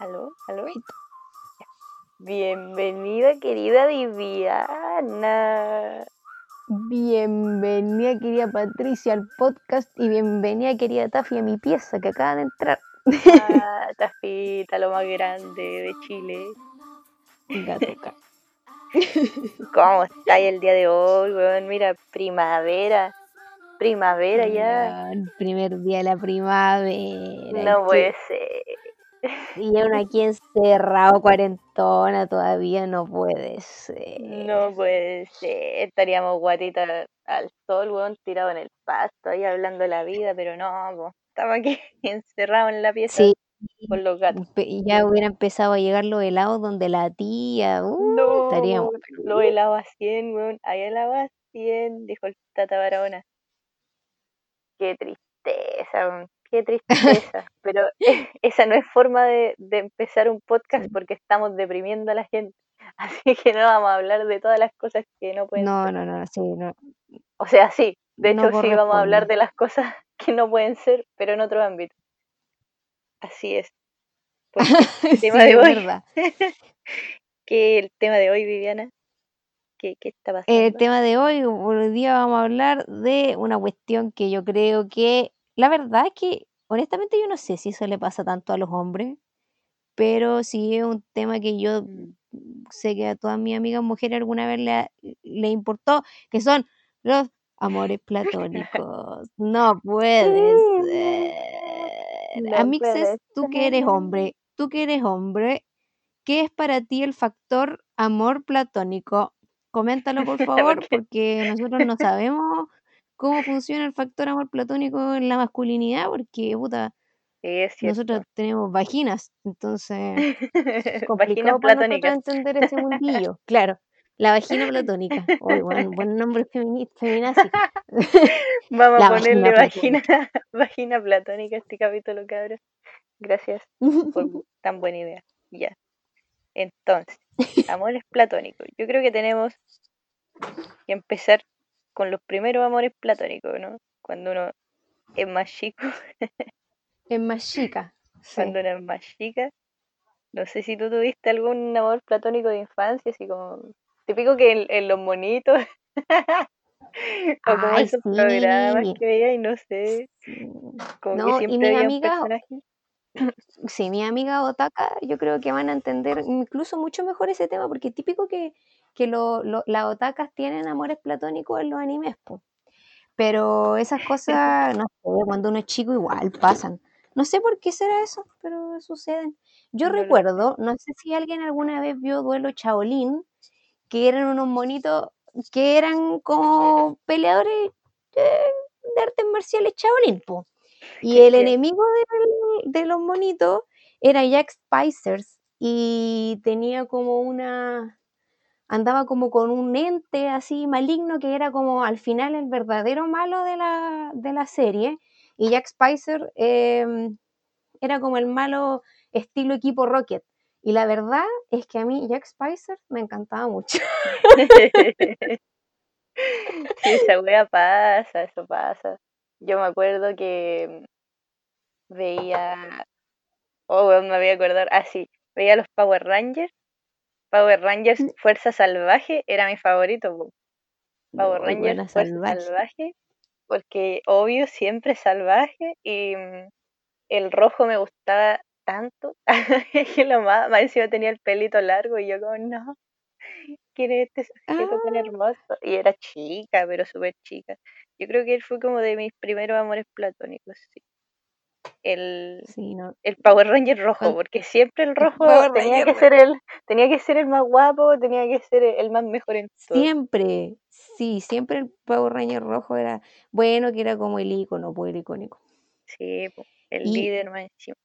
Aló, aló. Bienvenida, querida Viviana. Bienvenida, querida Patricia, al podcast y bienvenida, querida Tafi, a mi pieza que acaba de entrar. Ah, Tafita, lo más grande de Chile. Gatuca. ¿Cómo está el día de hoy, weón? Mira, primavera. Primavera ya. El primer día de la primavera. No puede ser. Y aún aquí encerrado, cuarentona, todavía no puede ser. No puede ser. Estaríamos guatitas al sol, weón, tirado en el pasto, ahí hablando de la vida, pero no, po. Estamos aquí encerrados en la pieza Sí, con los gatos. ya hubiera empezado a llegar los helados donde la tía. uh, No, estaríamos. lo helado a 100, weón. Ahí helado a 100, dijo el Tata Barahona. Qué tristeza, weón. Qué tristeza. Pero esa no es forma de, de empezar un podcast porque estamos deprimiendo a la gente. Así que no vamos a hablar de todas las cosas que no pueden No, ser. no, no, sí, no. O sea, sí, de No hecho sí vamos a hablar de las cosas que no pueden ser, pero en otro ámbito. Así es. El Sí, tema de es hoy, que el tema de hoy, Viviana, ¿qué, qué está El pasando? tema de hoy, hoy día vamos a hablar de una cuestión que yo creo que, la verdad es que, honestamente, yo no sé si eso le pasa tanto a los hombres, pero sí es un tema que yo Mm. sé que a todas mis amigas mujeres alguna vez le, le importó, que son los amores platónicos. No puede ser. No Amixes, puede tú que eres hombre, tú que eres hombre, ¿qué es para ti el factor amor platónico? Coméntalo por favor, porque nosotros no sabemos cómo funciona el factor amor platónico en la masculinidad, porque puta, es nosotros tenemos vaginas, entonces Vaginas complicado platónicas. entender ese mundillo. Claro, la vagina platónica. Uy, buen, buen nombre femini- feminazi. Vamos a La ponerle vagina vagina, vagina platónica a este capítulo, cabros. Gracias por tan buena idea. Ya. Entonces, amores platónicos. Yo creo que tenemos que empezar con los primeros amores platónicos, ¿no? Cuando uno es más chico, Es más chica. Sí. cuando uno es más chica. No sé si tú tuviste algún amor platónico de infancia, así como típico que en, en los monitos, o como Ay, esos programas sí. que veía y no sé, sí. como que No, y siempre mis había un amigas, personaje. sí, mi amiga Otaka, yo creo que van a entender incluso mucho mejor ese tema, porque típico que, que lo- lo- las otakas tienen amores platónicos en los animes, po. Pero esas cosas, no sé, cuando uno es chico igual pasan. No sé por qué será eso, pero suceden. Yo No recuerdo, no sé si alguien alguna vez vio Duelo Shaolin, que eran unos monitos que eran como peleadores eh, de artes marciales Shaolin, po. Y el enemigo del- de los monitos era Jack Spicers y tenía como una, andaba como con un ente así maligno que era como al final el verdadero malo de la, de la serie. Y Jack Spicer em, era como el malo estilo equipo Rocket. Y la verdad es que a mí Jack Spicer me encantaba mucho. Sí, esa wea pasa, eso pasa. Yo me acuerdo que veía, oh, me voy a acordar, ah, sí, veía los Power Rangers. Power Rangers Fuerza Salvaje era mi favorito, po. Power buena Rangers Fuerza salvaje. Salvaje, porque obvio siempre salvaje y mm, el rojo me gustaba tanto que lo más, más encima tenía el pelito largo y yo como, no, ¿quién es este sujeto tan Ah, hermoso? Y era chica, pero súper chica. Yo creo que él fue como de mis primeros amores platónicos, sí. El, sí, no. el Power Ranger rojo, porque siempre el rojo tenía que ser el, tenía que ser el más guapo, tenía que ser el, más mejor en todo. Siempre, sí, siempre el Power Ranger rojo era bueno, que era como el icono, pues el icónico. Sí, el Y líder más encima.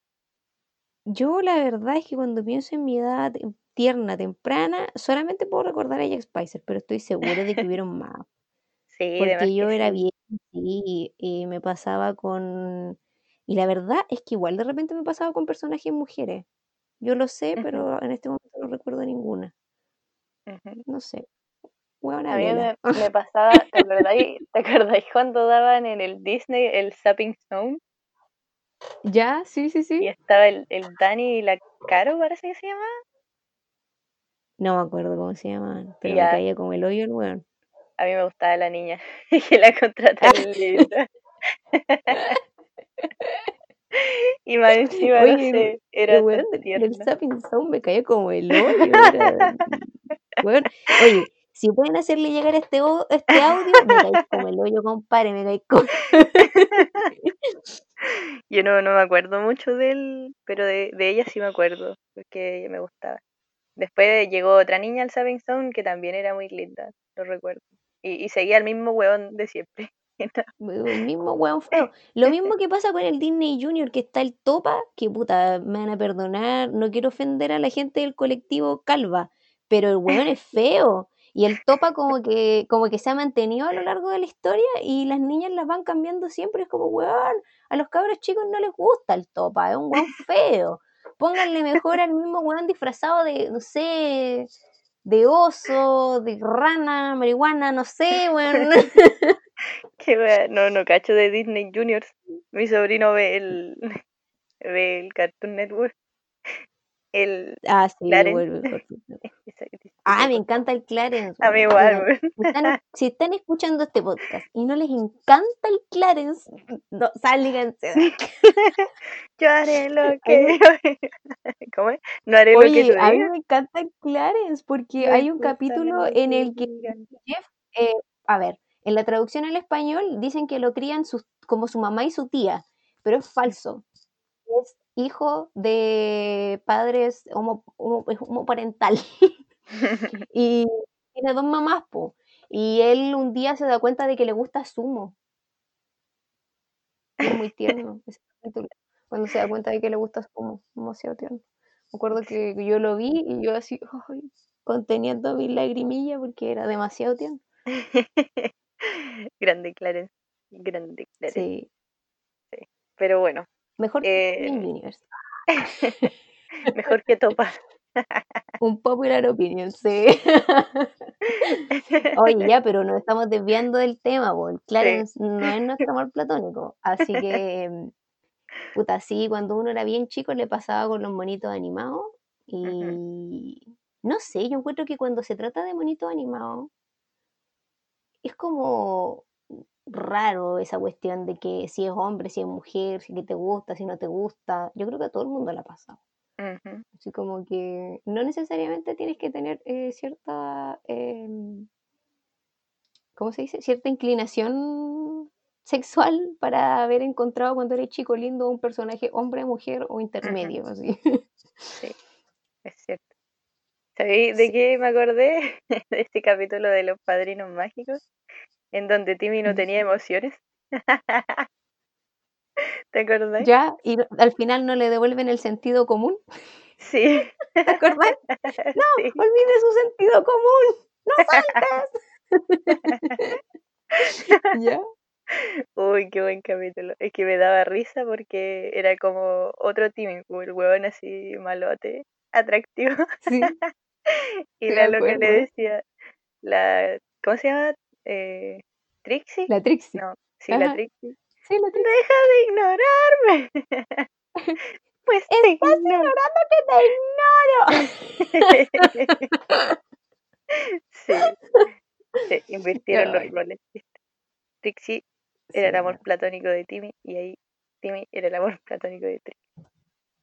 yo la verdad es que cuando pienso en mi edad tierna, temprana, solamente puedo recordar a Jack Spicer, pero estoy segura de que hubieron más, Sí, porque que yo era bien, sí, y me pasaba con... Y la verdad es que igual de repente me pasaba con personajes mujeres. Yo lo sé, pero en este momento no recuerdo ninguna. No sé, A mí me, me pasaba, ¿te acordáis, ¿te acordáis cuando daban en el Disney el Zapping Zone? Ya, sí, sí, Y sí. estaba el, el Dani y la Caro, parece que se llama. No me acuerdo cómo se llamaban, pero me caía como el hoyo el weón. A mí me gustaba la niña. Y que la contrataron linda. y más encima, no Oye, sé, el era tierna. Zapping Zone me caía como el hoyo. Era... weón. Oye, si pueden hacerle llegar este, este audio, me caís como el hoyo, compadre, me caís como... Yo no, no me acuerdo mucho de él, pero de, de ella sí me acuerdo, porque ella me gustaba. Después llegó otra niña al Saving Zone que también era muy linda, lo recuerdo. Y, y seguía el mismo hueón de siempre. El mismo weón feo. Lo mismo que pasa con el Disney Junior, que está el topa, que puta, me van a perdonar, no quiero ofender a la gente del colectivo calva, pero el weón es feo. Y el topa como que, como que se ha mantenido a lo largo de la historia y las niñas las van cambiando siempre. Es como, weón, a los cabros chicos no les gusta el topa, es un weón feo. Pónganle mejor al mismo weón disfrazado de, no sé, de oso, de rana, marihuana, no sé, weón. Qué wea, no, no cacho de Disney Juniors. Mi sobrino ve el, ve el Cartoon Network. El Ah, sí, vuelve Ah, me encanta el Clarence. A mí igual, si están, si están escuchando este podcast y no les encanta el Clarence, no, sálganse. Yo haré lo que yo- ¿Cómo es? No haré lo que tú a mí me encanta el Clarence porque hay un capítulo lo en el que. Jeff, eh, a ver, en la traducción al español dicen que lo crían sus- como su mamá y su tía, pero es falso. Es hijo de padres homo, homo- homoparental y tiene dos mamás, po. Y él un día se da cuenta de que le gusta Sumo. Es muy tierno cuando se da cuenta de que le gusta Sumo, demasiado tierno. Me acuerdo que yo lo vi y yo así, conteniendo mi lagrimilla porque era demasiado tierno. Grande Clarence. Grande Clarence. Sí, Pero bueno, mejor que Eh, Steven Universe. mejor que Topa. Un popular opinion, sí. Oye, ya, pero nos estamos desviando del tema, po. El Clarence no es nuestro amor platónico. Así que, puta, sí, cuando uno era bien chico le pasaba con los monitos animados. Y no sé, yo encuentro que cuando se trata de monitos animados, es como raro esa cuestión de que si es hombre, si es mujer, si que te gusta, si no te gusta. Yo creo que a todo el mundo la pasa. Ujú. Así como que no necesariamente tienes que tener eh, cierta, em, ¿cómo se dice? Cierta inclinación sexual para haber encontrado cuando eres chico lindo un personaje hombre, mujer o intermedio, así. Sí. ¿Sabéis de qué me acordé? De este capítulo de los padrinos mágicos, en donde Timmy no Mm. tenía emociones. ¿Te acordás? Ya, y no- al final no le devuelven el sentido común. Sí. ¿Te acordás? Sí. Olvide su sentido común. ¡No saltes! ¿Ya? Uy, qué buen capítulo. Es que me daba risa porque era como otro Timmy, el huevón así malote, atractivo. Sí, Y la me loca le decía, la, ¿cómo se llama? Eh, ¿Trixie? la Trixie. No, sí, la. Trixie. Sí, la Trixie. Deja de ignorarme. pues te Estás ignoro. ignorando que te ignoro. sí, sí, invirtieron los roles. Trixie era el amor platónico de Timmy y ahí Timmy era el amor platónico de Trixie.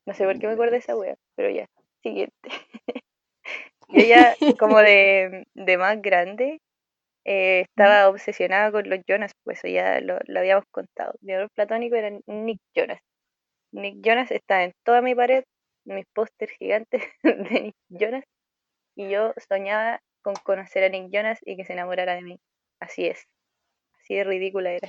No sé por qué me acuerdo de esa wea, pero ya, siguiente. Yo ya como de, de más grande eh, estaba obsesionada con los Jonas, pues eso ya lo, lo habíamos contado. Mi amor platónico era Nick Jonas. Nick Jonas está en toda mi pared, mis pósters gigantes de Nick Jonas, y yo soñaba con conocer a Nick Jonas y que se enamorara de mí. Así es. Así de ridícula era.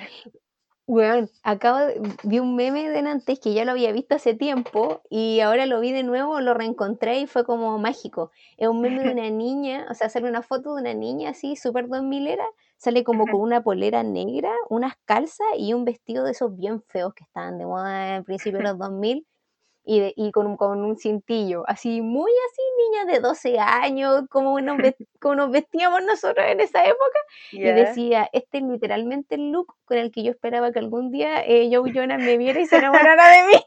Weón, acabo de, vi un meme de antes que ya lo había visto hace tiempo y ahora lo vi de nuevo, lo reencontré y fue como mágico. Es un meme de una niña, o sea, sale una foto de una niña así, súper dos milera, sale como con una polera negra, unas calzas y un vestido de esos bien feos que estaban de moda en principio de los 2000 y, de, y con, con, un cintillo, así, muy así, niña de 12 años, como nos, como nos vestíamos nosotros en esa época, y decía, este es literalmente el look con el que yo esperaba que algún día eh, Joe Jonas me viera y se enamorara de mí.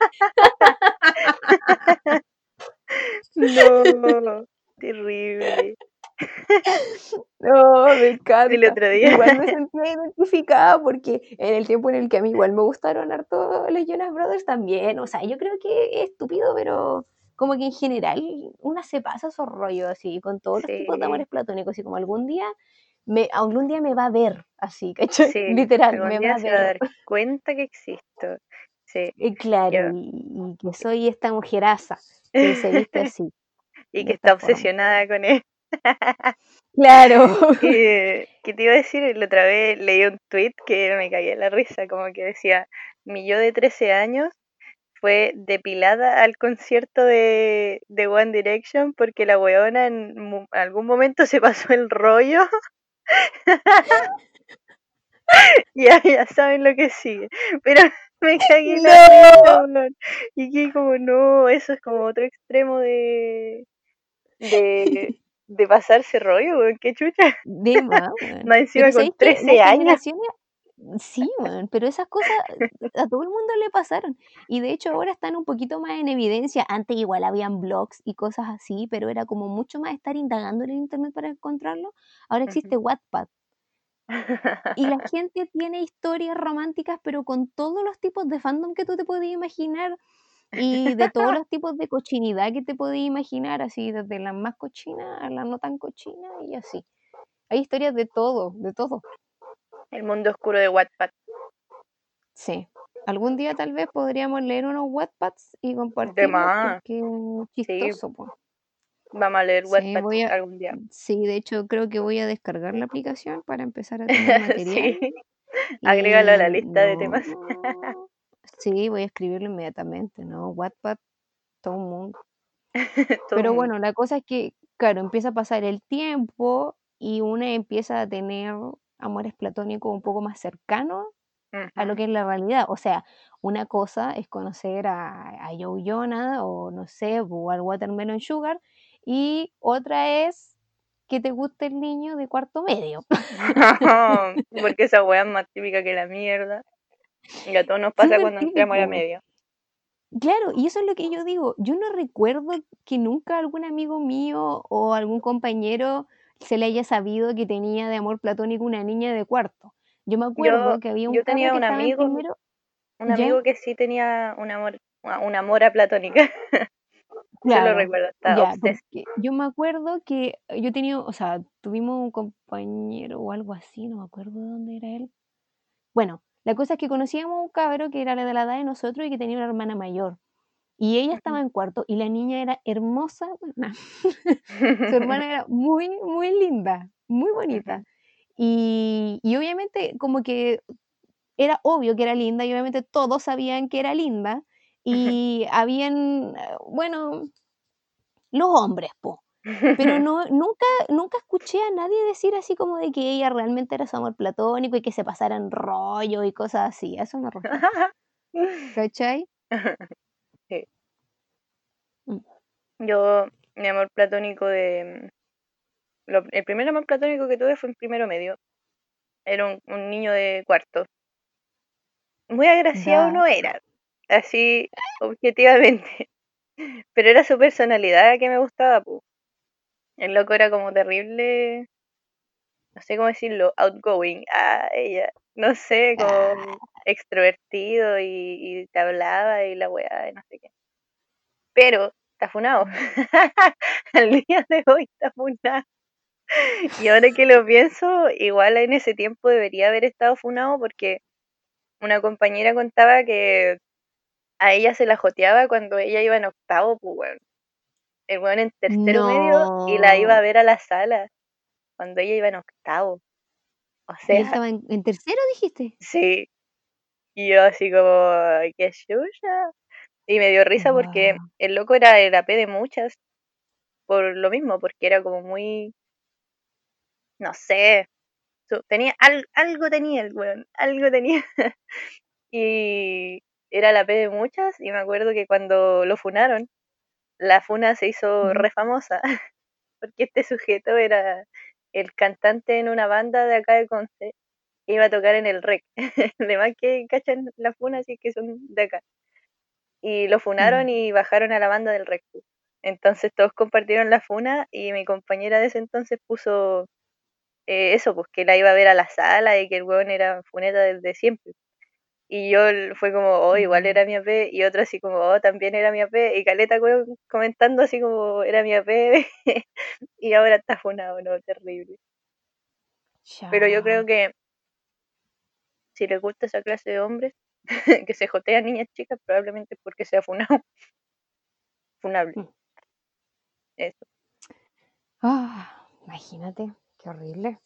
no, terrible. No, me encanta. El otro día. Igual me sentía identificada porque en el tiempo en el que a mí igual me gustaron harto los Jonas Brothers también. O sea, yo creo que es estúpido, pero como que en general una se pasa esos rollos así, con todos los tipos de amores platónicos. Y como algún día me, algún día me va a ver así, ¿cachai? Literal, me va a ver. Se va a dar cuenta que existo. Sí. Y claro, y, que soy esta mujeraza que se viste así. y que está obsesionada con él. Claro. ¿Qué, te iba a decir? La otra vez leí un tweet que me caía la risa, como que decía, mi yo de 13 años fue depilada al concierto de, de One Direction porque la weona en algún momento se pasó el rollo. ya, ya saben lo que sigue. Pero me cagué la risa, Y que como no, eso es como otro extremo de, de, de pasarse rollo, weón, qué chucha. De más, Más encima con 13 años. Sí, pero esas cosas a todo el mundo le pasaron. Y de hecho ahora están un poquito más en evidencia. Antes igual habían blogs y cosas así, pero era como mucho más estar indagando en el internet para encontrarlo. Ahora existe Wattpad. Y la gente tiene historias románticas, pero con todos los tipos de fandom que tú te podías imaginar y de todos los tipos de cochinidad que te podías imaginar, así desde las más cochinas a las no tan cochinas y así. Hay historias de todo, de todo. El mundo oscuro de Wattpad. Sí. Algún día tal vez podríamos leer unos Wattpads y compartir porque chistoso. Vamos a leer Wattpad algún día. Sí, de hecho creo que voy a descargar la aplicación para empezar a tener material. sí. Agrégalo a la lista de temas. Sí, voy a escribirlo inmediatamente, ¿no? Wattpad, todo mundo. Pero bueno, la cosa es que, claro, empieza a pasar el tiempo y una empieza a tener amores platónicos un poco más cercanos a lo que es la realidad. O sea, una cosa es conocer a, a Joe Jonah o no sé, o al Watermelon Sugar, y otra es que te guste el niño de cuarto medio. Porque esa weá es más típica que la mierda. Y a todos nos pasa cuando entramos a la media. Claro, y eso es lo que yo digo. Yo no recuerdo que nunca algún amigo mío o algún compañero se le haya sabido que tenía de amor platónico una niña de cuarto. Yo me acuerdo que había un Yo tenía un amigo, un amigo que sí tenía un amor, una amor platónica. Claro, yo lo recuerdo, yo me acuerdo que yo tenía, o sea, tuvimos un compañero o algo así, no me acuerdo de dónde era él. Bueno, la cosa es que conocíamos a un cabro que era de la edad de nosotros y que tenía una hermana mayor. Y ella estaba en cuarto y la niña era hermosa. Su hermana era muy, muy linda, muy bonita. Y, y, obviamente como que era obvio que era linda y obviamente todos sabían que era linda. Y habían, bueno, los hombres, po. Pero no, nunca, nunca escuché a nadie decir así como de que ella realmente era su amor platónico y que se pasaran rollo y cosas así. Eso me refiero. ¿Cachai? Sí. Mm. Yo, mi amor platónico de... el primer amor platónico que tuve fue en primero medio. Era un, niño de cuarto. Muy agraciado no era, así objetivamente. Pero era su personalidad que me gustaba. El loco era como terrible, no sé cómo decirlo, outgoing. Ah, ella, no sé, como ah. extrovertido y, te hablaba y la weá, no sé qué. Pero está funado. Al día de hoy está funado. Y ahora que lo pienso, igual en ese tiempo debería haber estado funado porque una compañera contaba que a ella se la joteaba cuando ella iba en octavo, pues bueno el weón en tercero medio y la iba a ver a la sala cuando ella iba en octavo. O sea. estaba en, tercero, dijiste? Sí. Y yo así como, qué chucha. Y me dio risa porque el loco era el AP de muchas. Por lo mismo, porque era como muy. No sé. Tenía algo tenía el weón, algo tenía. y, era la P de muchas y me acuerdo que cuando lo funaron, la funa se hizo re famosa porque este sujeto era el cantante en una banda de acá de Conce iba a tocar en el REC. Además que cachan la funa así que son de acá. Y lo funaron y bajaron a la banda del REC. Entonces todos compartieron la funa y mi compañera de ese entonces puso eh, eso, pues que la iba a ver a la sala y que el weón era funeta desde siempre. Y yo fue como, oh, igual era mi AP, y otro así como, oh, también era mi AP, y Caleta comentando así como, era mi AP, y ahora está funado, no, terrible. Pero yo creo que si les gusta esa clase de hombres que se jotean niñas chicas, probablemente porque sea funado. Funable. Mm. Eso. Ah, imagínate, qué horrible.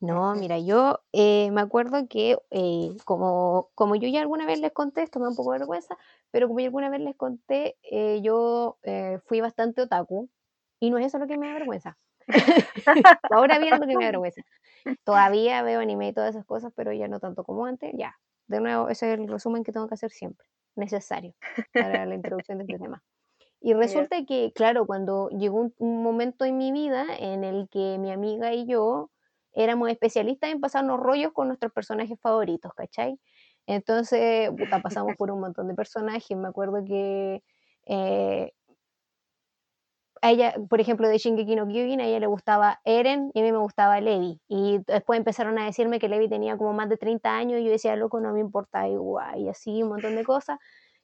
No, mira, yo eh, me acuerdo que eh, como, como yo ya alguna vez les conté, esto me da un poco de vergüenza, pero como yo alguna vez les conté, eh, yo fui bastante otaku y no es eso lo que me da vergüenza. Ahora bien lo que me da vergüenza. Todavía veo anime y todas esas cosas, pero ya no tanto como antes. Ya, de nuevo, ese es el resumen que tengo que hacer siempre, necesario para la introducción de este tema. Y resulta que, claro, cuando llegó un, momento en mi vida en el que mi amiga y yo éramos especialistas en pasarnos rollos con nuestros personajes favoritos, ¿cachai? Entonces, pasamos por un montón de personajes. Me acuerdo que eh, a ella, por ejemplo, de Shingeki no Kyojin, a ella le gustaba Eren y a mí me gustaba Levi. Y después empezaron a decirme que Levi tenía como más de 30 años y yo decía, loco, no me importa igual, y así un montón de cosas.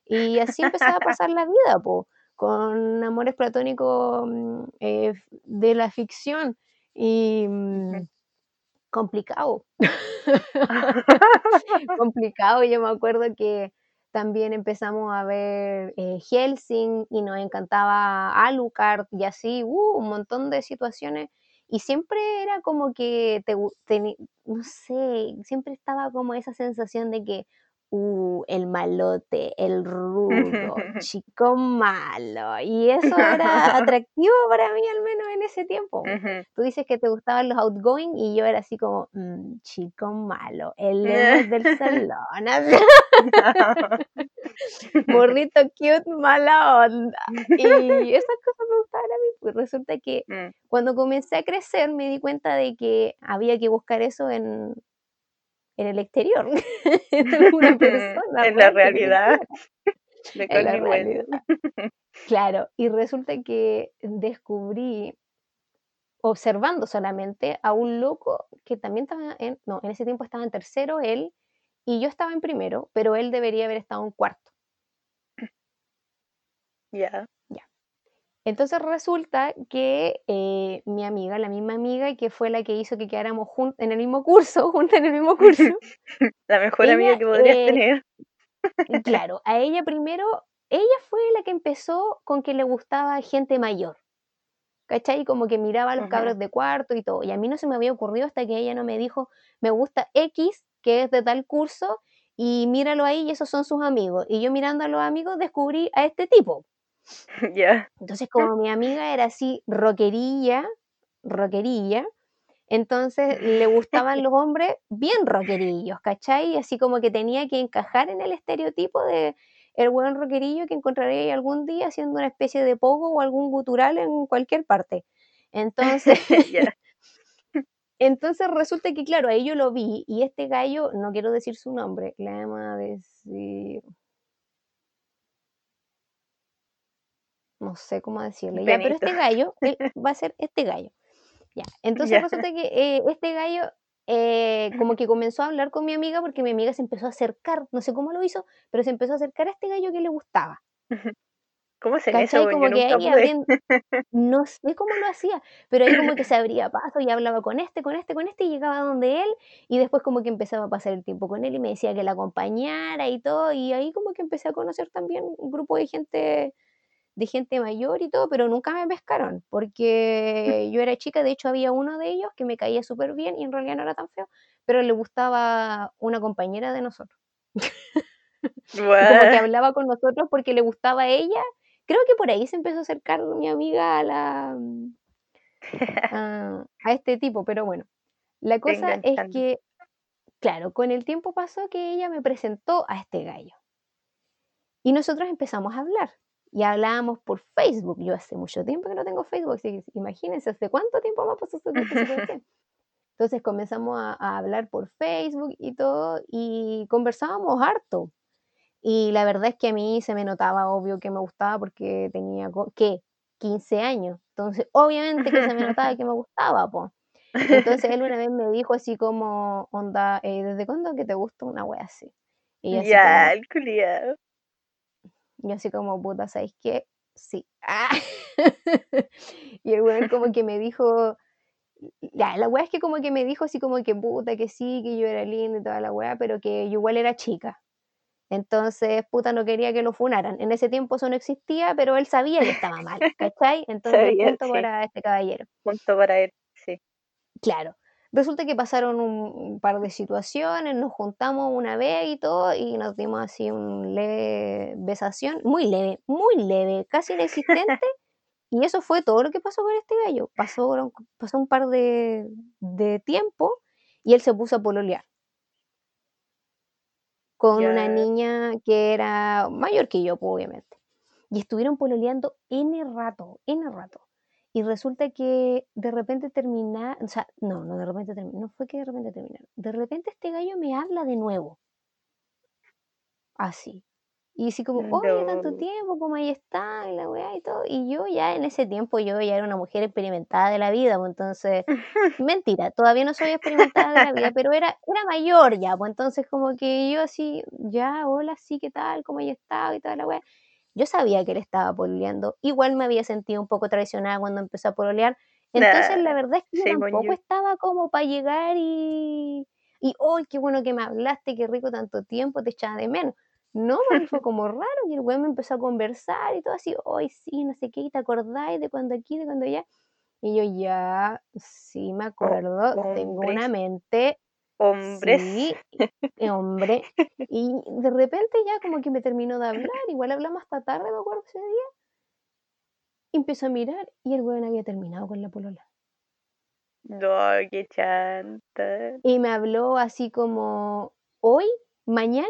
Y así empezaba a pasar la vida, po, con amores platónicos mm, eh, de la ficción. Y mm, complicado. complicado, yo me acuerdo que también empezamos a ver eh, Helsing y nos encantaba Alucard y así, uh, un montón de situaciones. Y siempre era como que, te, no sé, siempre estaba como esa sensación de que, uh, el malote, el rudo, chico malo. Y eso era atractivo para mí, al menos en ese tiempo. Tú dices que te gustaban los outgoing y yo era así como, mm, chico malo, el del salón. Morrito cute, mala onda. Y esas cosas me gustaban a mí. Pues resulta que mm. cuando comencé a crecer me di cuenta de que había que buscar eso en, en el exterior, en una persona. en la realidad. Claro, y resulta que descubrí, observando solamente, a un loco que también estaba en, no, en ese tiempo estaba en tercero él, y yo estaba en primero, pero él debería haber estado en cuarto. Ya. Entonces resulta que eh, mi amiga, la misma amiga que fue la que hizo que quedáramos juntos en el mismo curso, juntas en el mismo curso. la mejor amiga que podrías eh, tener. claro, a ella primero, ella fue la que empezó con que le gustaba gente mayor. ¿Cachai? Como que miraba a los cabros de cuarto y todo. Y a mí no se me había ocurrido hasta que ella no me dijo, me gusta X, que es de tal curso, y míralo ahí y esos son sus amigos. Y yo mirando a los amigos descubrí a este tipo. Ya. Entonces, como mi amiga era así rockerilla, rockerilla, entonces le gustaban los hombres bien rockerillos, ¿cachai? Así como que tenía que encajar en el estereotipo de el buen rockerillo que encontraría algún día haciendo una especie de pogo o algún gutural en cualquier parte. Entonces, entonces resulta que, claro, ahí yo lo vi y este gallo, no quiero decir su nombre, le vamos a decir no sé cómo decirle, ya, pero este gallo va a ser este gallo. Ya, entonces resulta que eh, este gallo eh, como que comenzó a hablar con mi amiga porque mi amiga se empezó a acercar, no sé cómo lo hizo, pero se empezó a acercar a este gallo que le gustaba. ¿Cómo se eso? Como que no sé cómo lo hacía, pero ahí como que se abría paso y hablaba con este, con este, con este y llegaba donde él y después como que empezaba a pasar el tiempo con él y me decía que la acompañara y todo y ahí como que empecé a conocer también un grupo de gente de gente mayor y todo, pero nunca me pescaron, porque yo era chica, de hecho había uno de ellos que me caía súper bien y en realidad no era tan feo, pero le gustaba una compañera de nosotros. Como que hablaba con nosotros porque le gustaba a ella. Creo que por ahí se empezó a acercar mi amiga a la a, este tipo, pero bueno. La cosa es que, claro, con el tiempo pasó que ella me presentó a este gallo. Y nosotros empezamos a hablar y hablábamos por Facebook. Yo hace mucho tiempo que no tengo Facebook, así que imagínense, ¿hace cuánto tiempo me pasó? Entonces comenzamos a, a, hablar por Facebook y todo y conversábamos harto. Y la verdad es que a mí se me notaba obvio que me gustaba porque tenía, ¿qué? 15 años. Entonces, obviamente que se me notaba que me gustaba. Entonces él una vez me dijo así como, onda, eh, ¿desde cuándo que te gusta una wea así? Y ya, el culiado. Yo así como, puta, ¿sabes qué? Sí. Ah. y el weón como que me dijo, ya, la wea es que como que me dijo así como que puta, que sí, que yo era linda y toda la wea, pero que yo igual era chica. Entonces, puta, no quería que lo funaran. En ese tiempo eso no existía, pero él sabía que estaba mal, ¿cachai? Entonces, punto para este caballero. Punto para él, sí. Claro. Resulta que pasaron un par de situaciones, nos juntamos una vez y todo, y nos dimos así un leve besación, muy leve, muy leve, casi inexistente. y eso fue todo lo que pasó con este gallo. Pasó, pasó un par de, de tiempo y él se puso a pololear con una niña que era mayor que yo, pues, obviamente. Y estuvieron pololeando N rato, N rato. Y resulta que de repente termina, o sea, no, no de repente termina, no fue que de repente terminaron. De repente este gallo me habla de nuevo. Así. Y así como, oye, tanto tiempo, como ahí está, y la weá y todo. Y yo ya en ese tiempo, yo ya era una mujer experimentada de la vida, pues entonces, mentira, todavía no soy experimentada de la vida, pero era, era mayor ya, pues entonces como que yo así, ya, hola, sí, ¿qué tal? ¿Cómo ahí está? Y toda la weá. Yo sabía que él estaba pololeando. Igual me había sentido un poco traicionada cuando empezó a pololear. Entonces, la verdad es que yo tampoco estaba como para llegar y. Y, hoy qué bueno que me hablaste, qué rico tanto tiempo, te echaba de menos. No, porque fue como raro y el güey me empezó a conversar y todo así, hoy sí, no sé qué, ¿te acordáis de cuando aquí, de cuando allá? Y yo ya, sí, me acuerdo, tengo una mente hombres. Sí, hombre. Y de repente ya como que me terminó de hablar, igual hablamos hasta tarde, me acuerdo ese día. Y empezó a mirar y el weón había terminado con la polola. No, qué chanta. Y me habló así como hoy, mañana,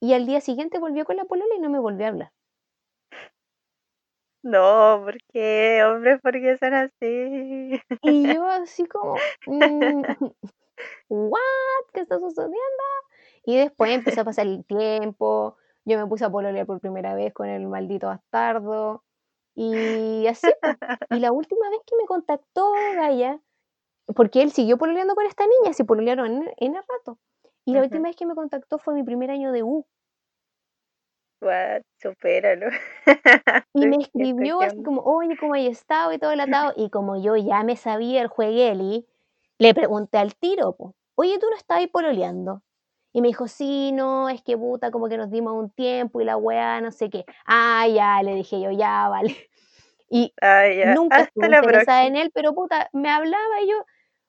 y al día siguiente volvió con la polola y no me volvió a hablar. No, ¿por qué? Hombre, ¿por qué son así? Y yo así como, mm, ¿what? ¿Qué está sucediendo? Y después empezó a pasar el tiempo, yo me puse a pololear por primera vez con el maldito bastardo, y así. Y la última vez que me contactó Gaia, porque él siguió pololeando con esta niña, se pololearon en, el rato. Y la última vez que me contactó fue mi primer año de U. What? Supéralo. y me escribió así como, oye, ¿cómo hay estado? Y todo el atado. Y como yo ya me sabía el juegueli, le pregunté al tiro, oye, ¿tú no estás ahí pololeando? Y me dijo, sí, no, es que puta, como que nos dimos un tiempo y la weá, no sé qué. Ah, ya, le dije yo, ya, vale. Y ah, nunca estuve interesada en él, pero puta, me hablaba y yo,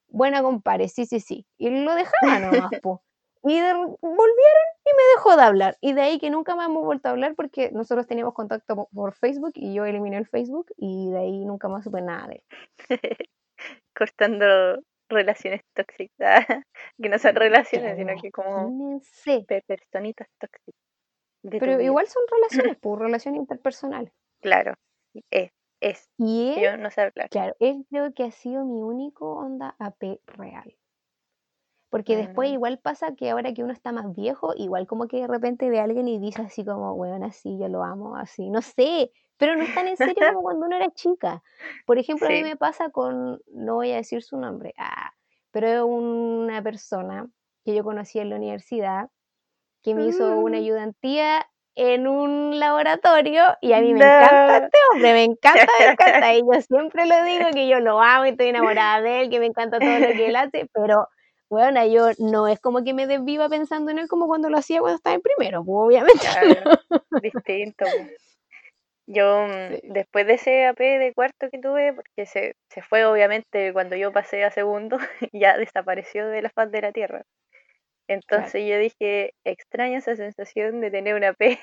buena compare, sí, sí, sí. Y lo dejaba nomás, po. Y volvieron y me dejó de hablar. Y de ahí que nunca más hemos vuelto a hablar porque nosotros teníamos contacto por Facebook y yo eliminé el Facebook y de ahí nunca más supe nada de él. Cortando relaciones tóxicas, que no son relaciones, sino que como personitas tóxicas. Pero igual son relaciones, pues, relaciones interpersonales. Claro, es, es. Y yo no sé hablar. Claro, él creo que ha sido mi único onda AP real. Porque después igual pasa que ahora que uno está más viejo, igual como que de repente ve a alguien y dice así como, bueno, así, yo lo amo, así, no sé, pero no es tan en serio como cuando uno era chica. Por ejemplo, a mí me pasa con, no voy a decir su nombre, ah, pero una persona que yo conocí en la universidad que me hizo una mm. ayudantía en un laboratorio y a mí me encanta este hombre, me encanta, me encanta. Y yo siempre lo digo que yo lo amo y estoy enamorada de él, que me encanta todo lo que él hace, pero bueno, yo no es como que me desviva pensando en él como cuando lo hacía cuando estaba en primero, pues, obviamente. distinto. Yo mm, después de ese AP de cuarto que tuve, porque se, se fue obviamente cuando yo pasé a segundo, ya desapareció de la faz de la tierra. Entonces yo dije, extraño esa sensación de tener una AP.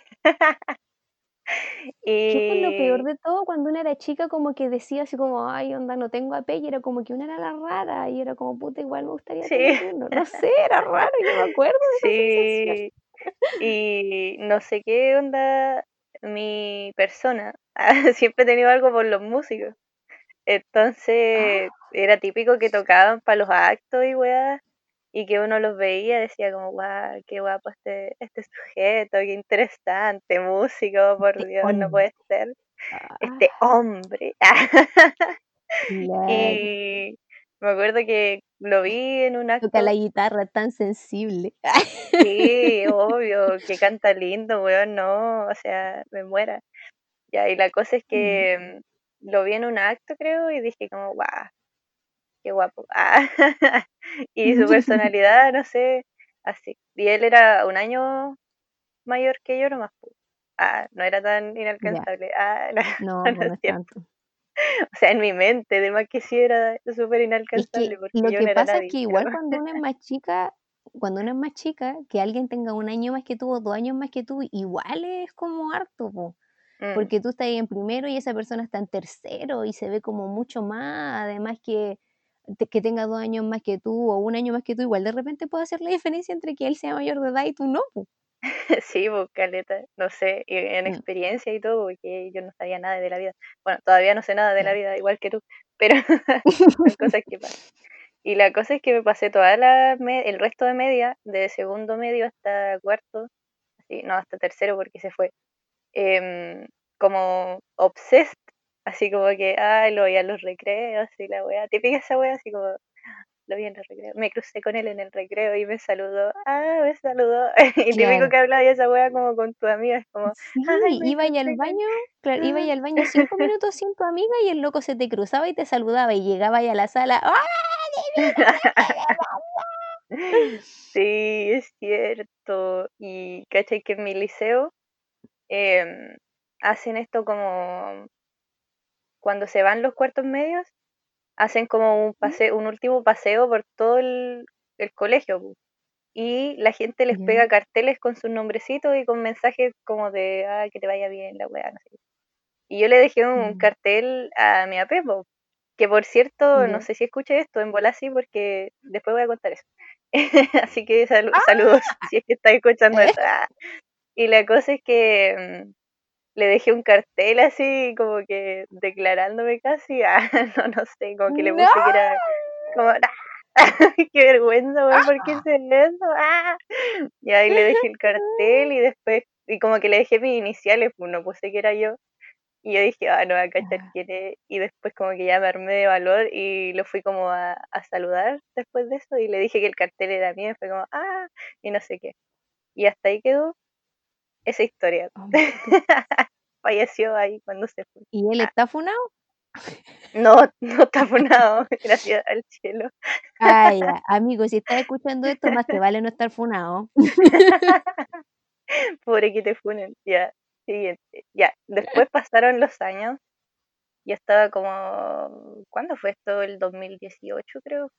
¿Qué fue lo peor de todo? Cuando una era chica, como que decía así como, ay, onda, no tengo AP, y era como que una era la rara, y era como, puta, igual me gustaría tener uno. No sé, era raro, yo me acuerdo de Sí, y no sé qué onda, mi persona siempre he tenido algo por los músicos. Entonces Ah. era típico que tocaban para los actos y weá, y que uno los veía y decía como, guau, qué guapo este, este sujeto, qué interesante, músico, por Este Dios, no puede ser. Ah, Este hombre. claro. Y me acuerdo que lo vi en un acto. Toca la guitarra tan sensible. Sí, obvio, que canta lindo, weón, no, o sea, me muera. Ya, y la cosa es que mm, lo vi en un acto, creo, y dije como, guau, qué guapo. Ah, y su personalidad, no sé, así. Y él era un año mayor que yo nomás. Ah, no era tan inalcanzable. Ah, no, No, no no es tanto. O sea, en mi mente, además que sí era súper Es inalcanzable que porque lo yo que no era pasa es nadie. que igual cuando uno es más chica, cuando uno es más chica, que alguien tenga un año más que tú o dos años más que tú, igual es como harto, po. Mm, porque tú estás ahí en primero y esa persona está en tercero y se ve como mucho más, además que, que tenga dos años más que tú o un año más que tú, igual de repente puede hacer la diferencia entre que él sea mayor de edad y tú no. po. Sí, pues, caleta, no sé, en Mm. experiencia y todo, porque yo no sabía nada de la vida. Bueno, todavía no sé nada de la vida, igual que tú, pero son cosas que pasan. Y la cosa es que me pasé toda la me- el resto de media, de segundo medio hasta cuarto, así, no, hasta tercero porque se fue, em, como obsessed, así como que, ay, lo veía en los recreos y la wea, típica esa wea, así como, lo vi en el recreo, me crucé con él en el recreo y me saludó, ah, me saludó, y típico Claro. que hablaba esa wea como con tu amiga, es como, Sí, ay, iba ahí al baño, claro, iba ahí al baño cinco minutos sin tu amiga y el loco se te cruzaba y te saludaba y llegaba ahí a la sala, ¡ah! Sí, es cierto. Y cachai que en mi liceo em, hacen esto como cuando se van los cuartos medios, hacen como un paseo, un último paseo por todo el, el colegio. Y la gente les pega carteles con sus nombrecitos y con mensajes como de ah, que te vaya bien, la weá, no sé qué. Y yo le dejé un Mm. cartel a mi apepo, que por cierto, no sé si escuché esto en bola sí, porque después voy a contar eso. Así que salu- saludos si es que estás escuchando Eh. esto. Ah. Y la cosa es que mm, le dejé un cartel así, como que declarándome casi. Ah, no, no sé, como que le puse que era como. "Ah, ¡Qué vergüenza, weón! ¿Por qué hice eso? ¡Ah! Y ahí le dejé el cartel y después, y como que le dejé mis iniciales, pues no puse que era yo. Y yo dije, ah, no voy a cachar Ah. quién es. Y después como que ya me armé de valor y lo fui como a, a saludar después de eso y le dije que el cartel era mío y fue como, ah, y no sé qué. Y hasta ahí quedó esa historia. Oh. Falleció ahí cuando se fue. ¿Y él está funado? No, no está funado, gracias al cielo. Ah, ya. Amigo, si estás escuchando esto, más te vale no estar funado. Pobre que te funen. Ya, siguiente. Ya, después pasaron los años. Yo estaba como. ¿Cuándo fue esto? El 2018, creo.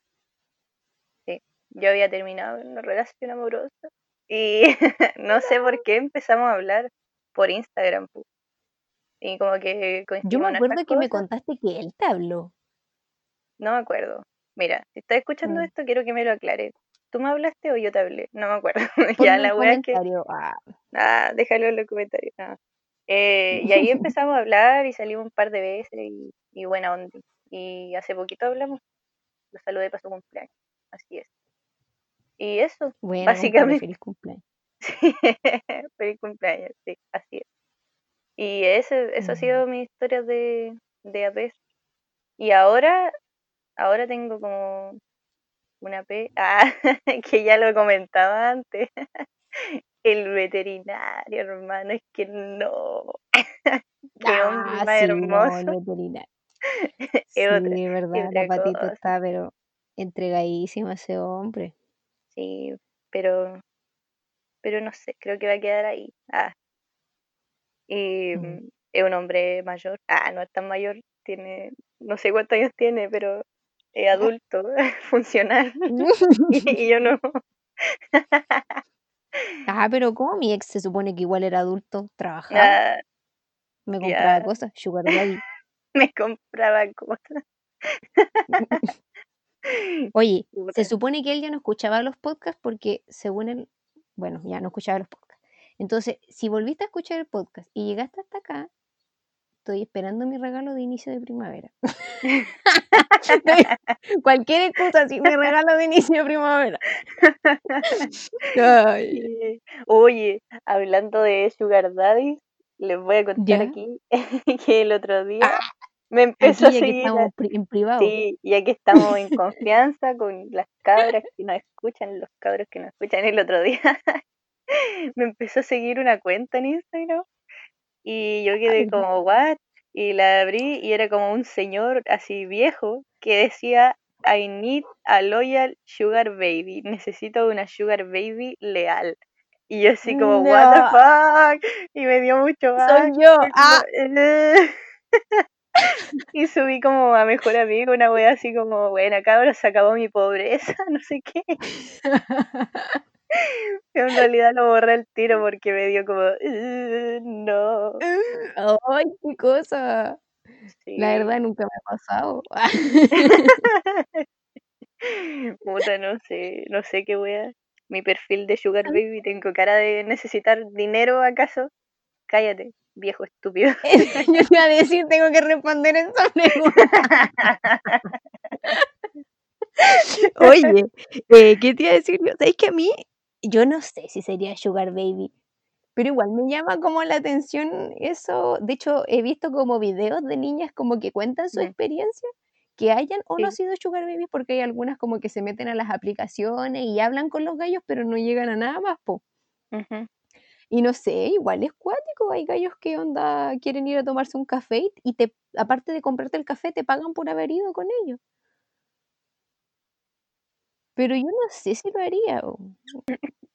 Sí, yo había terminado una relación amorosa. Y no sé por qué empezamos a hablar por Instagram. Y como que Yo me acuerdo que me contaste que él te habló. No me acuerdo. Mira, si estás escuchando Mm. esto, quiero que me lo aclare. ¿Tú me hablaste o yo te hablé? No me acuerdo. Ya, la wea que. Ah. Ah, déjalo en los comentarios. Eh, y ahí empezamos a hablar y salimos un par de veces y, y buena onda. Y hace poquito hablamos. Lo saludé para su cumpleaños. Así es. Y eso, Bueno, básicamente. feliz cumpleaños. Sí, feliz cumpleaños, sí, así es. Y ese, eso ha sido mi historia de, de AP. Y ahora, ahora tengo como una P, ah, que ya lo comentaba antes. El veterinario, hermano, es que no. Qué hombre Ah, más sí, no, hermoso. el veterinario. Es Sí, otra, verdad, la patita cosa. está, pero entregadísima ese hombre. Sí, pero, pero no sé, creo que va a quedar ahí. Ah, y Mm. mm, es un hombre mayor. Ah, no es tan mayor, tiene, no sé cuántos años tiene, pero es adulto, funcional. Y, y yo no. Ah, pero ¿cómo mi ex se supone que igual era adulto? Trabajaba, Ah, me compraba ya, cosas, sugar daddy. me compraba cosas. Oye, se supone que él ya no escuchaba los podcasts porque según él, bueno, ya no escuchaba los podcasts. Entonces, si volviste a escuchar el podcast y llegaste hasta acá, estoy esperando mi regalo de inicio de primavera. Cualquier excusa, sí, mi regalo de inicio de primavera. Ay. Oye, hablando de Sugar Daddy, les voy a contar ¿Ya? aquí que el otro día Ah, me empezó Aquí a seguir. estamos en privado. Sí, ya que estamos en confianza con las cabras que nos escuchan, los cabros que nos escuchan el otro día, me empezó a seguir una cuenta en Instagram y yo quedé Ay, no. como, ¿what? Y la abrí y era como un señor así viejo que decía, I need a loyal sugar baby, necesito una sugar baby leal. Y yo así como, what the No. fuck? Y me dio mucho Soy asco, yo. Ah, "Eh". Y subí como a mejor amigo una wea así como, bueno, cabros, se acabó mi pobreza, no sé qué. Pero en realidad lo borré al tiro porque me dio como, "Eh, no. Ay, qué cosa. La verdad nunca me ha pasado. Puta, no sé, no sé qué wea. Mi perfil de Sugar Baby, tengo cara de necesitar dinero acaso. Cállate, viejo estúpido. Yo te iba a decir, tengo que responder esa pregunta. Oye, eh, ¿qué te iba a decir? ¿Sabes que a mí, yo no sé si sería Sugar Baby, pero igual me llama como la atención eso. De hecho, he visto como videos de niñas como que cuentan su experiencia, que hayan o no sido Sugar Baby, porque hay algunas como que se meten a las aplicaciones y hablan con los gallos, pero no llegan a nada más, po. Y no sé, igual es cuático, hay gallos que onda quieren ir a tomarse un café y- te, aparte de comprarte el café, te pagan por haber ido con ellos. Pero yo no sé si lo haría.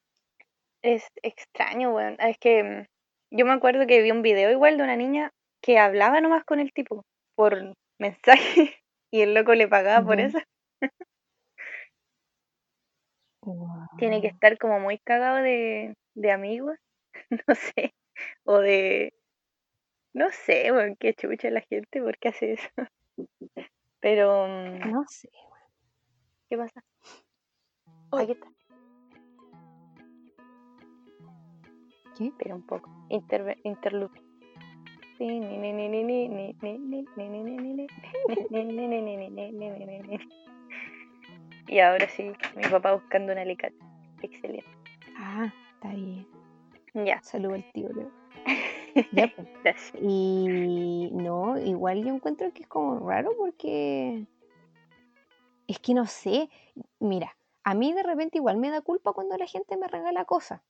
Es extraño, weón. Ah, Es que mm, yo me acuerdo que vi un video igual de una niña que hablaba nomás con el tipo por mensaje y el loco le pagaba por eso. Tiene que Guau. estar como muy cagado de, de amigos, no sé, o de, no sé, bueno, qué chucha la gente, ¿por qué hace eso? Pero... No sé, ¿Qué pasa? Oh, aquí está. ¿Qué? Espera un poco. Interve interlude. Y ahora sí, mi papá buscando un alicate. Excelente. Ah, está bien. Ya. Saludo al tío Leo. Ya, pues. Y no, igual yo encuentro que es como raro porque es que no sé. Mira, a mí de repente igual me da culpa cuando la gente me regala cosas.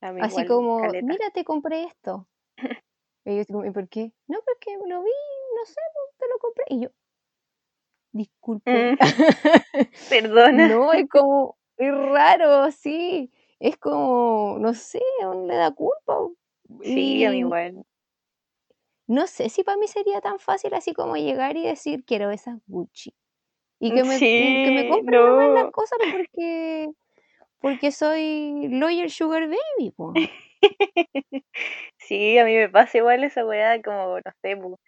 Así igual, como, caleta. mira, te compré esto. Y yo como, ¿y por qué? No, porque lo vi, no sé, te lo compré. Y yo, disculpe. Mm, Perdona. No, es como, es raro, sí. Es como, no sé, aún le da culpa. Sí, a mí igual. no sé si para mí sería tan fácil así como llegar y decir, quiero esas Gucci. Y que me, y que me Sí, compren nomás las no. cosas porque, porque soy Lawyer Sugar Baby, po. Sí, a mí me pasa igual esa weá, como, no sé, pu,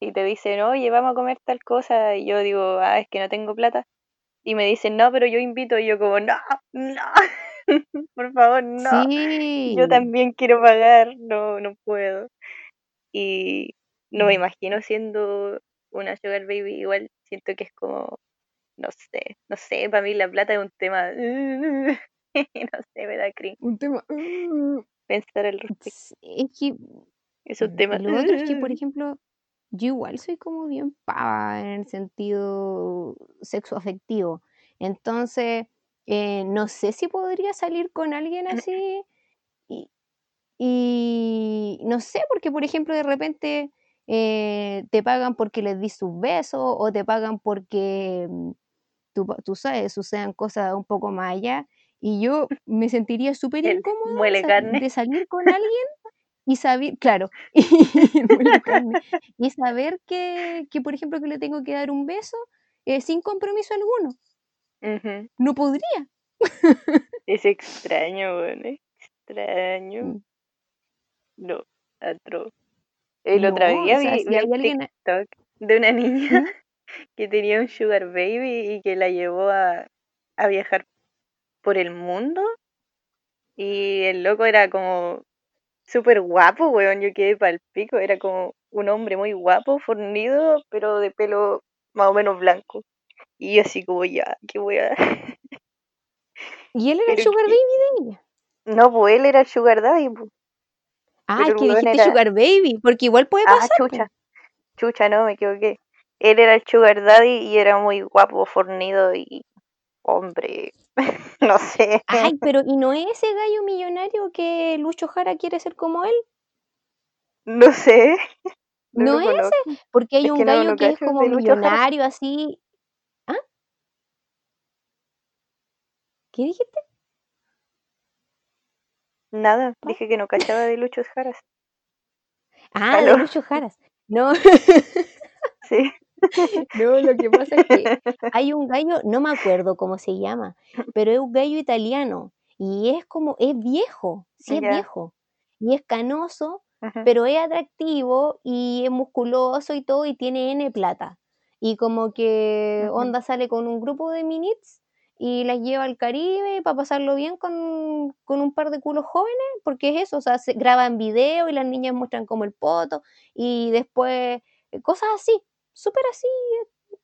y te dicen, oye, vamos a comer tal cosa, y yo digo, ah, es que no tengo plata, y me dicen, no, pero yo invito, y yo como, no, no, por favor, no, yo Sí. también quiero pagar, no, no puedo. Y no me Mm. imagino siendo una sugar baby, igual siento que es como, no sé, no sé, para mí la plata es un tema, no sé, me da cringe Un tema. uh, pensar al respecto, Es que es un tema, lo otro es que, por ejemplo, yo igual soy como bien pava en el sentido sexoafectivo. Entonces, eh, no sé si podría salir con alguien así y, y no sé, porque por ejemplo de repente eh, te pagan porque les di sus besos o te pagan porque mm, tú, tú sabes, sucedan cosas un poco más allá. Y yo me sentiría súper incómoda de, salir con alguien y saber, claro, y saber que, que, por ejemplo, que le tengo que dar un beso eh, sin compromiso alguno. No podría. Es extraño, weón, es extraño. Mm, No, atro. El otro día o sea, vi, si vi hay un alguien... TikTok de una niña ¿Mm? que tenía un sugar baby y que la llevó a, a viajar por el mundo Y el loco era como súper guapo, weón. Yo quedé pa'l pico. Era como un hombre muy guapo, fornido, pero de pelo más o menos blanco. Y yo así como, ya, qué voy a... ¿Y él era el sugar que- baby de ella? No, pues él era el sugar daddy. pues. Ah, es el que dijiste era- sugar baby, porque igual puede Ah, pasar. po. chucha. Chucha, no, me equivoqué. Él era el sugar daddy y era muy guapo, fornido y hombre, no sé. Ay, pero ¿y no es ese gallo millonario que Lucho Jara quiere ser como él? No sé. ¿No, es ese? Porque hay Es un no, gallo no que es como millonario así. ¿Qué dijiste? Nada, ¿Ah? dije que no cachaba de Lucho Jaras. Ah, de. Lucho Jaras. No, Sí. no, lo que pasa es que hay un gallo, no me acuerdo cómo se llama, pero es un gallo italiano y es como, es viejo, sí es viejo, y es canoso, pero es atractivo y es musculoso y todo y tiene N plata. Y como que. Onda sale con un grupo de minits y las lleva al Caribe para pasarlo bien con, con un par de culos jóvenes, porque es eso, o sea, se graban video y las niñas muestran como el poto y después eh, cosas así, súper así,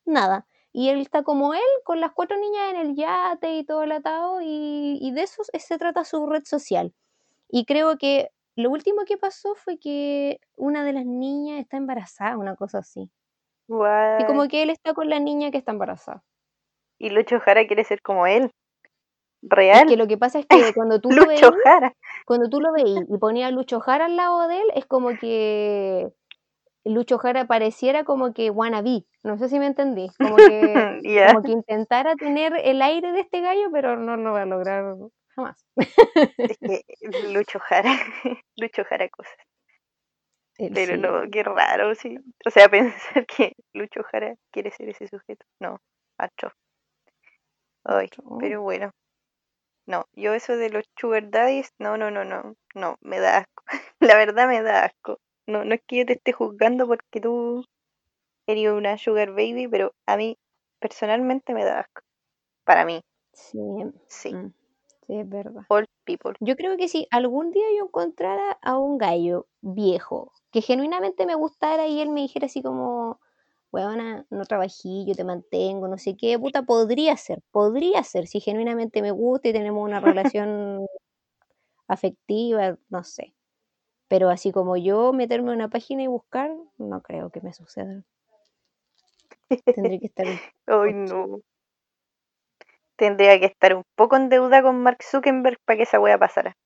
nada. Y él está como él, con las cuatro niñas en el yate y todo el atado, y, y de eso es- se trata su red social. Y creo que lo último que pasó fue que una de las niñas está embarazada, una cosa así. Y como que él está con la niña que está embarazada. Y Lucho Jara quiere ser como él. Es Real. que lo que pasa es que cuando tú lo veís, Lucho Jara. cuando tú lo veís y ponías a Lucho Jara al lado de él, es como que Lucho Jara pareciera como que wannabe. No sé si me entendí. Como que, como que intentara tener el aire de este gallo, pero no lo va a lograr jamás. Es que Lucho Jara. Lucho Jara cosas. Él Pero sí. no, qué raro, sí. O sea, pensar que Lucho Jara quiere ser ese sujeto. No, macho. Ay, pero bueno. No, yo eso de los sugar daddies, no, no, no, no, no, me da asco. La verdad me da asco. No, no es que yo te esté juzgando porque tú eres una sugar baby, pero a mí personalmente me da asco. Para mí, Sí, sí. mm, sí, es verdad. All people. Yo creo que si algún día yo encontrara a un gallo viejo que genuinamente me gustara y él me dijera así como, weona, no trabajé, yo te mantengo, no sé qué, puta, podría ser, podría ser, si genuinamente me gusta y tenemos una relación afectiva, no sé. Pero así como yo meterme en una página y buscar, no creo que me suceda. Tendría que estar Ay, no. Tendría que estar un poco en deuda con Mark Zuckerberg para que esa wea pasara.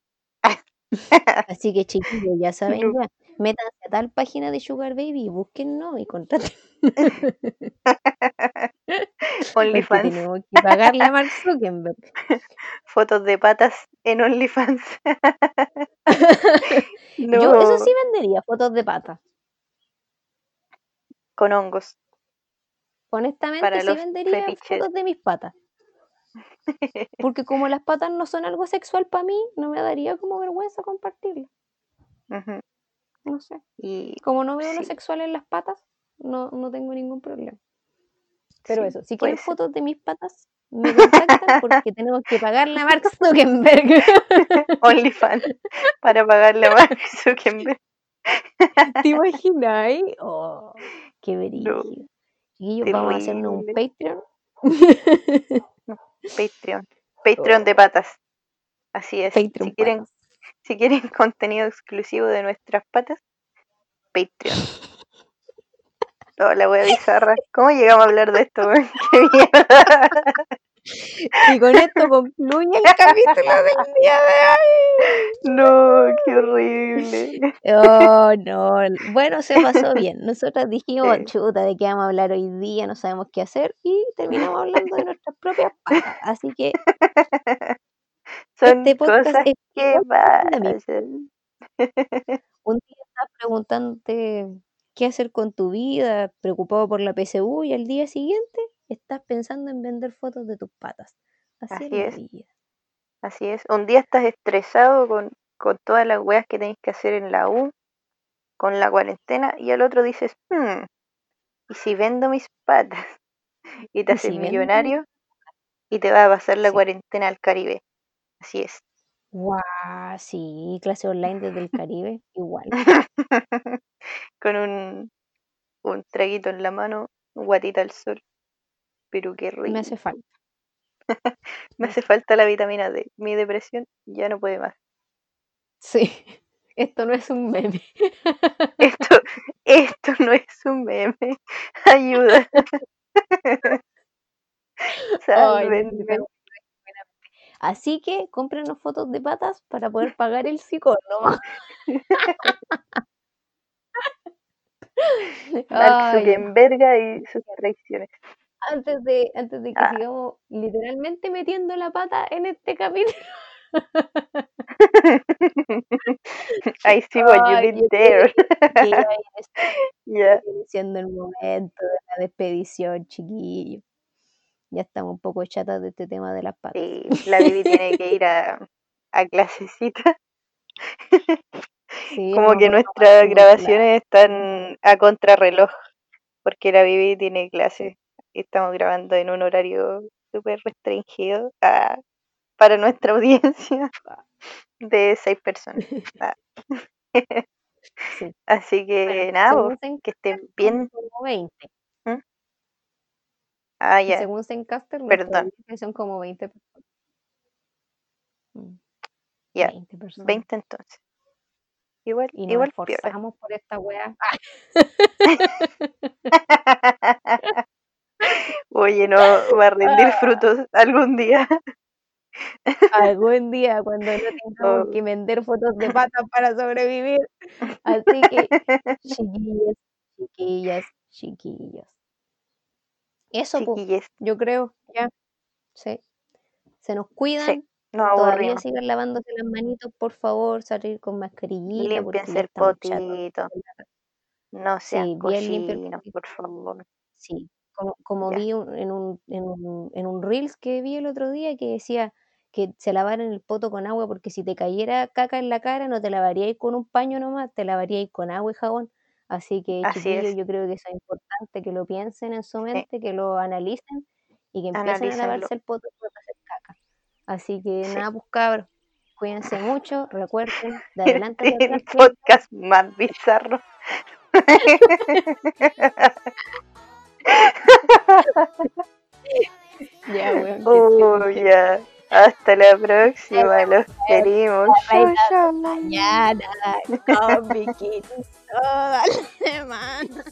Así que chiquillos, ya saben No. ya, métanse a tal página de Sugar Baby y búsquennos y contraten. OnlyFans. tenemos que pagarle a Mark Zuckerberg. Fotos de patas en OnlyFans. no, Yo eso sí vendería, fotos de patas. con hongos. Honestamente Para sí vendería fetiches. fotos de mis patas. Porque como las patas no son algo sexual para mí, no me daría como vergüenza compartirlas. Ujú. No sé. Y Como no veo lo Sí. sexual en las patas, no, no tengo ningún problema. Pero sí, eso, si quieren ser. fotos de mis patas, me contactan porque tenemos que pagarle a Mark Zuckerberg. OnlyFans para pagarle a Mark Zuckerberg. ¿Te imaginas? eh? Oh, qué brillo. No, Chiquillos, vamos a hacernos un. Patreon. Patreon. Patreon de patas. Así es. Patreon si quieren, patas. si quieren contenido exclusivo de nuestras patas, Patreon. No, la wea bizarra. ¿Cómo llegamos a hablar de esto? ¡Qué mierda! Y con esto concluye el capítulo del día de hoy. No, qué horrible. Oh, no. Bueno, se pasó bien. Nosotras dijimos, chuta, ¿de qué vamos a hablar hoy día? No sabemos qué hacer. Y terminamos hablando de nuestras propias patas. Así que Son este cosas es que pasan. Un día estás preguntándote qué hacer con tu vida, preocupado por la PSU, y al día siguiente estás pensando en vender fotos de tus patas. Así, Así es. Así es. Un día estás estresado con, con todas las weas que tenéis que hacer en la U, con la cuarentena, y al otro dices, hmm, ¿y si vendo mis patas? Y te ¿Y haces si vendo? millonario y te va a pasar la Sí. cuarentena al Caribe. Así es. Guau, sí, clase online desde el Caribe, igual. Con un, un traguito en la mano, guatita al sol. Pero qué rico. Me hace falta. Me hace falta la vitamina D. Mi depresión ya no puede más. Sí, esto no es un meme. Esto, esto no es un meme. Ayuda. Ay. Así que cómprenos fotos de patas para poder pagar el psicólogo. Mark Zuckerberg y sus traiciones. antes de, antes de que Ah. sigamos literalmente metiendo la pata en este capítulo. I see what you Ay, did there. Viene siendo el momento de la despedición, chiquillo. Ya estamos un poco chatas de este tema de las patas. Sí, la Bibi tiene que ir a, a clasecita. Sí, Como que nuestras grabaciones están a contrarreloj, porque la Bibi tiene clase y estamos grabando en un horario súper restringido ah, para nuestra audiencia de seis personas. Ah. Sí. Así que Bueno, nada, pues, que estén bien. Como 20. Ah, ya, según Zencaster, son como 20 personas. Mm, ya, 20 personas. 20 entonces. Igual, Y nos igual piola. esforzamos por esta wea. Oye, no va a rendir frutos algún día. Algún día cuando no tengamos Oh. que vender fotos de patas para sobrevivir. Así que, chiquillas, chiquillas, chiquillos. Eso, Chiquilles, yo creo, ya. Sí. Se nos cuidan. nos Todavía sigan lavándose las manitos, por favor, salir con mascarillita. Límpiense el potito. No sean Sí, bien limpio el cochinos, potito. por favor. Sí, como, como vi un- en, un, en, un, en un Reels que vi el otro día que decía que se lavaran el poto con agua porque si te cayera caca en la cara no te lavaríais con un paño nomás, te lavaríais con agua y jabón. Así que Así chiquillos, es. yo creo que eso es importante, que lo piensen en su Sí, mente, que lo analicen y que empiecen a lavarse el poto de hacer caca. Así que Sí. nada, pues cabros, cuídense mucho, recuerden, de adelante hacia El siempre. podcast más bizarro. Ya, estén Oh, ya. Hasta la próxima. Los queremos. Chao, Bailando chao. mañana con toda la semana.